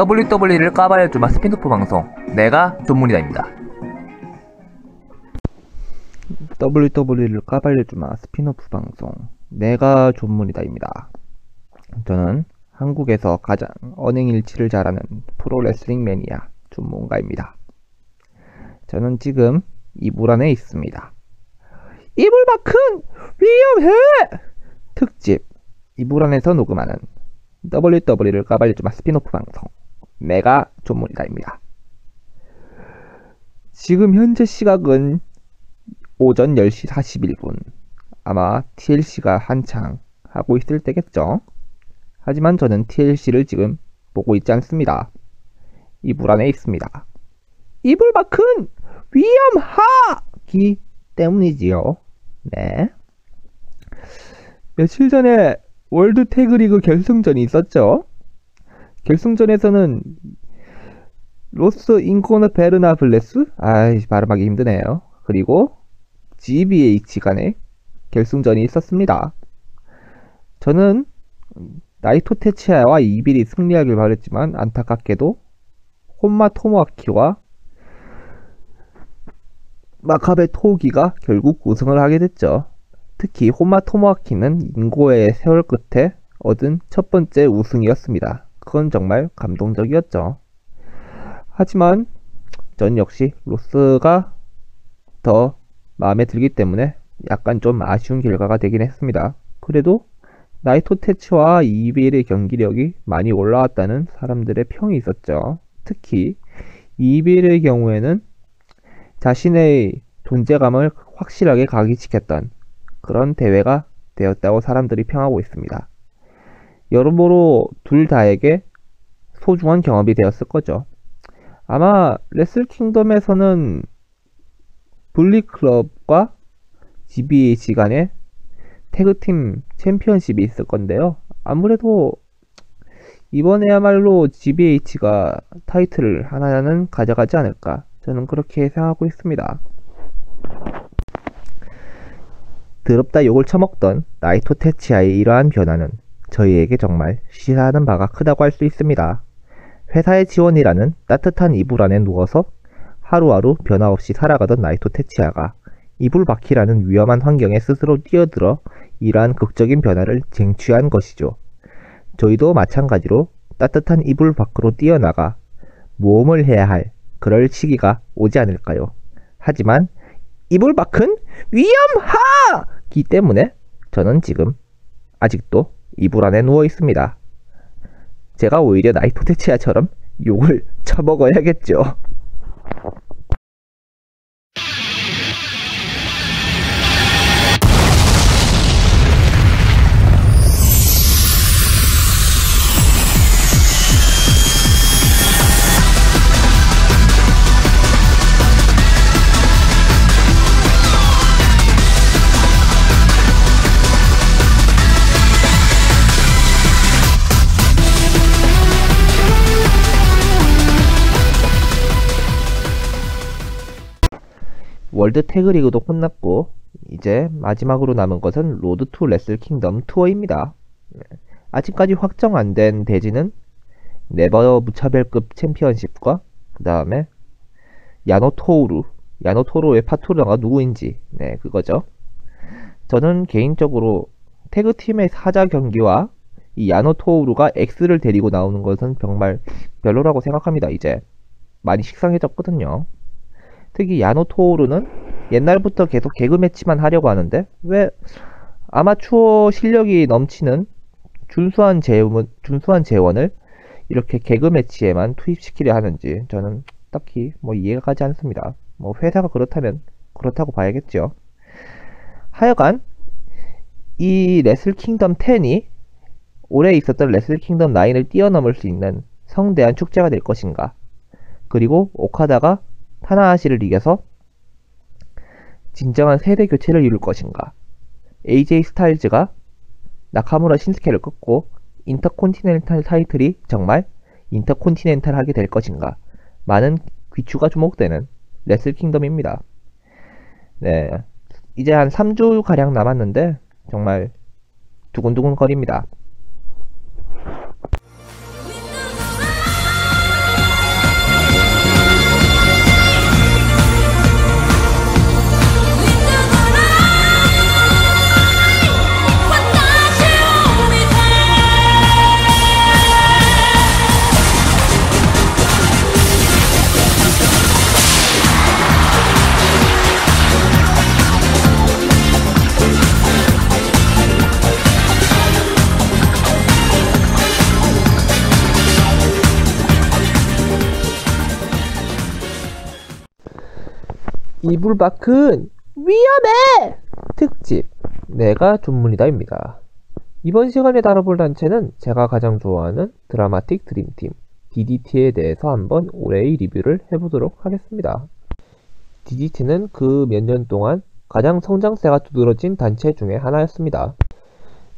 WWE를 까발려주마 스피노프 방송 내가 존문가다입니다. WWE를 까발려 주마 스피노프 방송 내가 존문가다입니다. 저는 한국에서 가장 언행일치를 잘하는 프로레슬링 매니아 존문가입니다. 저는 지금 이불 안에 있습니다. 이불 밖은 위험해! 특집 이불 안에서 녹음하는 WWE를 까발려 주마 스피노프 방송 내가 존문가다입니다. 지금 현재 시각은 오전 10시 41분 아마 TLC가 한창 하고 있을 때겠죠. 하지만 저는 TLC를 지금 보고 있지 않습니다. 이불 안에 있습니다. 이불 밖은 위험하기 때문이지요. 네. 며칠 전에 월드 태그리그 결승전이 있었죠. 결승전에서는 Los Ingobernables? 아이, 발음하기 힘드네요. 그리고 GBH 간의 결승전이 있었습니다. 저는 나이토 테츠야와 이블이 승리하길 바랬지만 안타깝게도 혼마 토모아키와 마카베 토우기가 결국 우승을 하게 됐죠. 특히 혼마 토모아키는 인고의 세월 끝에 얻은 첫 번째 우승이었습니다. 그건 정말 감동적이었죠. 하지만 전 역시 로스가 더 마음에 들기 때문에 약간 좀 아쉬운 결과가 되긴 했습니다. 그래도 나이토 테츠와 이빌의 경기력이 많이 올라왔다는 사람들의 평이 있었죠. 특히 이빌의 경우에는 자신의 존재감을 확실하게 각인시켰던 그런 대회가 되었다고 사람들이 평하고 있습니다. 여러모로 둘 다에게 소중한 경험이 되었을 거죠. 아마 레슬 킹덤에서는 블리클럽과 GBH 간의 태그팀 챔피언십이 있을 건데요. 아무래도 이번에야말로 GBH가 타이틀을 하나는 가져가지 않을까 저는 그렇게 생각하고 있습니다. 더럽다 욕을 처먹던 나이토 테치아의 이러한 변화는 저희에게 정말 시사하는 바가 크다고 할 수 있습니다. 회사의 지원이라는 따뜻한 이불 안에 누워서 하루하루 변화 없이 살아가던 나이토 테치아가 이불 밖이라는 위험한 환경에 스스로 뛰어들어 이러한 극적인 변화를 쟁취한 것이죠. 저희도 마찬가지로 따뜻한 이불 밖으로 뛰어나가 모험을 해야 할 그럴 시기가 오지 않을까요? 하지만 이불 밖은 위험하기 때문에 저는 지금 아직도 이불 안에 누워 있습니다. 제가 오히려 나이토 테치아처럼 욕을 처먹어야겠죠. 월드 태그리그도 끝났고 이제 마지막으로 남은 것은 로드 투 레슬 킹덤 투어입니다. 네. 아직까지 확정 안 된 대진은 네버 무차별급 챔피언십과 그 다음에 야노 토오루 야노 토오루의 파트너가 누구인지 네 그거죠. 저는 개인적으로 tag team의 4자 경기와 이 야노 토오루가 X를 데리고 나오는 것은 정말 별로라고 생각합니다. 이제 많이 식상해졌거든요. 특히 야노 토오루는 옛날부터 계속 개그 매치만 하려고 하는데 왜 아마추어 실력이 넘치는 준수한 재원, 준수한 재원을 이렇게 개그 매치에만 투입시키려 하는지 저는 딱히 뭐 이해가 가지 않습니다. 뭐 회사가 그렇다면 그렇다고 봐야겠죠. 하여간 이 레슬 킹덤 10이 올해 있었던 레슬 킹덤 9을 뛰어넘을 수 있는 성대한 축제가 될 것인가. 그리고 오카다가 타나하시를 이겨서 진정한 세대 교체를 이룰 것인가? AJ 스타일즈가 나카무라 신스케를 꺾고 인터콘티넨탈 타이틀이 정말 인터콘티넨탈 하게 될 것인가? 많은 귀추가 주목되는 레슬 킹덤입니다. 네. 이제 한 3주 가량 남았는데 정말 두근두근 거립니다. 이불 밖은 위험해! 특집 내가 전문이다입니다. 이번 시간에 다뤄볼 단체는 제가 가장 좋아하는 드라마틱 드림팀 DDT에 대해서 한번 올해의 리뷰를 해보도록 하겠습니다. DDT는 그 몇 년 동안 가장 성장세가 두드러진 단체 중에 하나였습니다.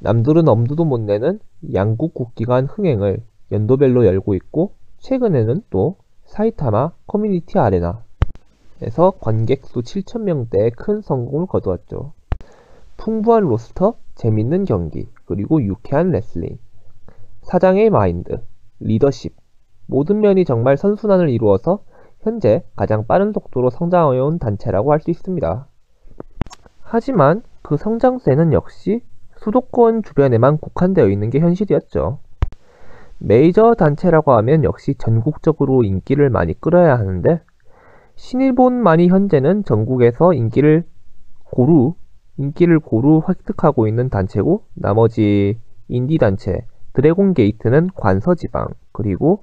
남들은 엄두도 못 내는 양국 국기간 흥행을 연도별로 열고 있고 최근에는 또 사이타마 커뮤니티 아레나 에서 관객 수 7,000명대의 큰 성공을 거두었죠. 풍부한 roster, 재밌는 경기, 그리고 유쾌한 레슬링, 사장의 마인드, 리더십, 모든 면이 정말 선순환을 이루어서 현재 가장 빠른 속도로 성장해온 단체라고 할 수 있습니다. 하지만 그 성장세는 역시 수도권 주변에만 국한되어 있는 게 현실이었죠. 메이저 단체라고 하면 역시 전국적으로 인기를 많이 끌어야 하는데 신일본만이 현재는 전국에서 인기를 고루 인기를 고루 획득하고 있는 단체고 나머지 인디 단체 드래곤 게이트는 관서 지방 그리고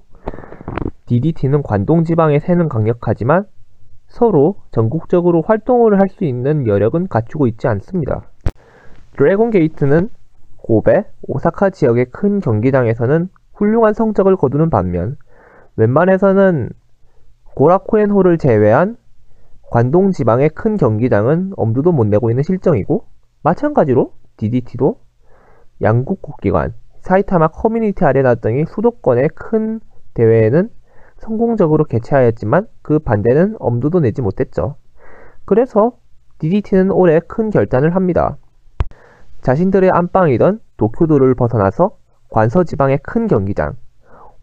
DDT는 관동 지방에 새는 강력하지만 서로 전국적으로 활동을 할 수 있는 여력은 갖추고 있지 않습니다. 드래곤 게이트는 고베, 오사카 지역의 큰 경기장에서는 훌륭한 성적을 거두는 반면 웬만해서는 고라쿠엔홀을 제외한 관동 지방의 큰 경기장은 엄두도 못 내고 있는 실정이고 마찬가지로 DDT도 양국 국기관, 사이타마 커뮤니티 아레나 등의 수도권의 큰 대회에는 성공적으로 개최하였지만 그 반대는 엄두도 내지 못했죠. 그래서 DDT는 올해 큰 결단을 합니다. 자신들의 안방이던 도쿄도를 벗어나서 관서 지방의 큰 경기장,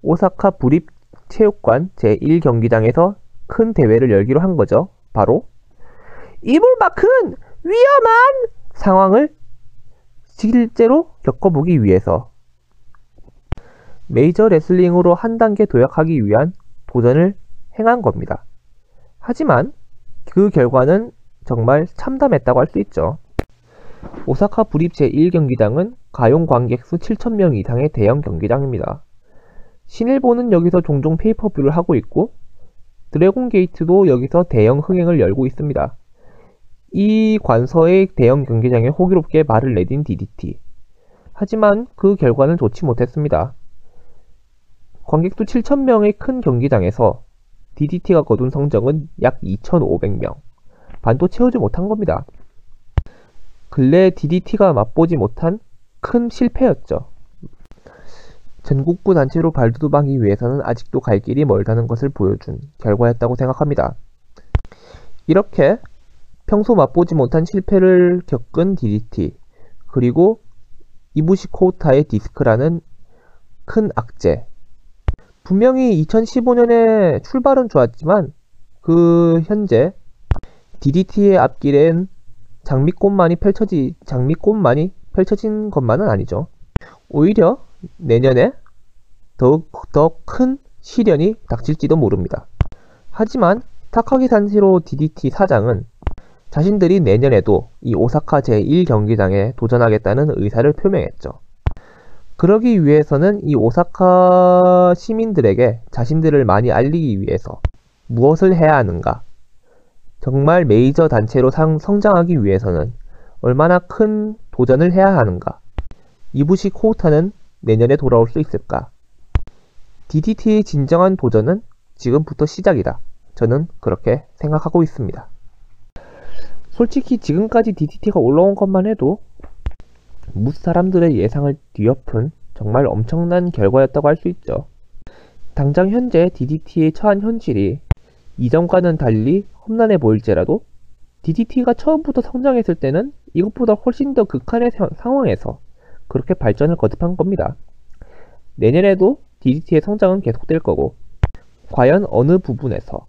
오사카 부립 체육관 제1경기장에서 큰 대회를 열기로 한 거죠. 바로 이불마큰 위험한 상황을 실제로 겪어보기 위해서 메이저 레슬링으로 한 단계 도약하기 위한 도전을 행한 겁니다. 하지만 그 결과는 정말 참담했다고 할 수 있죠. 오사카 부립 제1경기장은 가용 관객 수 7,000명 이상의 대형 경기장입니다. 신일본은 여기서 종종 페이퍼뷰를 하고 있고 드래곤 게이트도 여기서 대형 흥행을 열고 있습니다. 이 관서의 대형 경기장에 호기롭게 발을 내딘 DDT. 하지만 그 결과는 좋지 못했습니다. 관객 수 7,000명의 큰 경기장에서 DDT가 거둔 성적은 약 2,500명. 반도 채우지 못한 겁니다. 근래 DDT가 맛보지 못한 큰 실패였죠. 전국구 단체로 발돋움하기 위해서는 아직도 갈 길이 멀다는 것을 보여준 결과였다고 생각합니다. 이렇게 평소 맛보지 못한 실패를 겪은 DDT, 그리고 이부시 코우타의 디스크라는 큰 악재. 분명히 2015년에 출발은 좋았지만 그 현재 DDT의 앞길엔 장미꽃만이 펼쳐지 장미꽃만이 펼쳐진 것만은 아니죠. 오히려 내년에 더욱 더 큰 시련이 닥칠지도 모릅니다. 하지만 타카기 산시로 DDT 사장은 자신들이 내년에도 이 오사카 제1경기장에 도전하겠다는 의사를 표명했죠. 그러기 위해서는 이 오사카 시민들에게 자신들을 많이 알리기 위해서 무엇을 해야 하는가? 정말 메이저 단체로 상, 성장하기 위해서는 얼마나 큰 도전을 해야 하는가? 이부시 코우타는 내년에 돌아올 수 있을까? DDT의 진정한 도전은 지금부터 시작이다. 저는 그렇게 생각하고 있습니다. 솔직히 지금까지 DDT가 올라온 것만 해도 무 사람들의 예상을 뒤엎은 정말 엄청난 결과였다고 할 수 있죠. 당장 현재 DDT의 처한 현실이 이전과는 달리 험난해 보일지라도 DDT가 처음부터 성장했을 때는 이것보다 훨씬 더 극한의 상황에서 그렇게 발전을 거듭한 겁니다. 내년에도 DDT의 성장은 계속될 거고 과연 어느 부분에서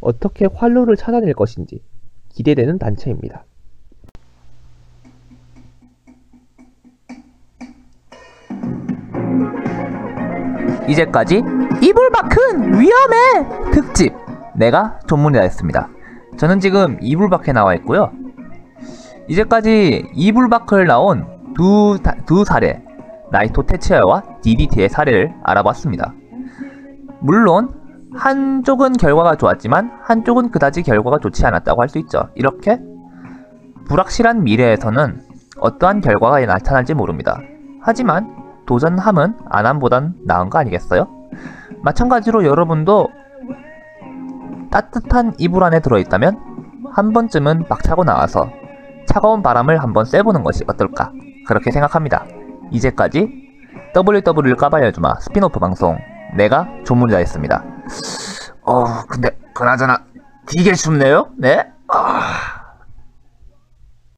어떻게 활로를 찾아낼 것인지 기대되는 단체입니다. 이제까지 이불밖은 위험해 특집 내가 전문이다 했습니다. 저는 지금 이불밖에 나와 있고요. 이제까지 이불밖을 나온 두, 두 사례 나이토 테츠야와 DDT의 사례를 알아봤습니다. 물론 한쪽은 결과가 좋았지만 한쪽은 그다지 결과가 좋지 않았다고 할 수 있죠. 이렇게 불확실한 미래에서는 어떠한 결과가 나타날지 모릅니다. 하지만 도전함은 안함보단 나은 거 아니겠어요? 마찬가지로 여러분도 따뜻한 이불 안에 들어있다면 한 번쯤은 막 차고 나와서 차가운 바람을 한번 쐬보는 것이 어떨까 그렇게 생각합니다. 이제까지 WWE를 까발려주마 스피노프 방송 내가 존문가였습니다. 어 근데 그나저나 되게 춥네요. 네? 아...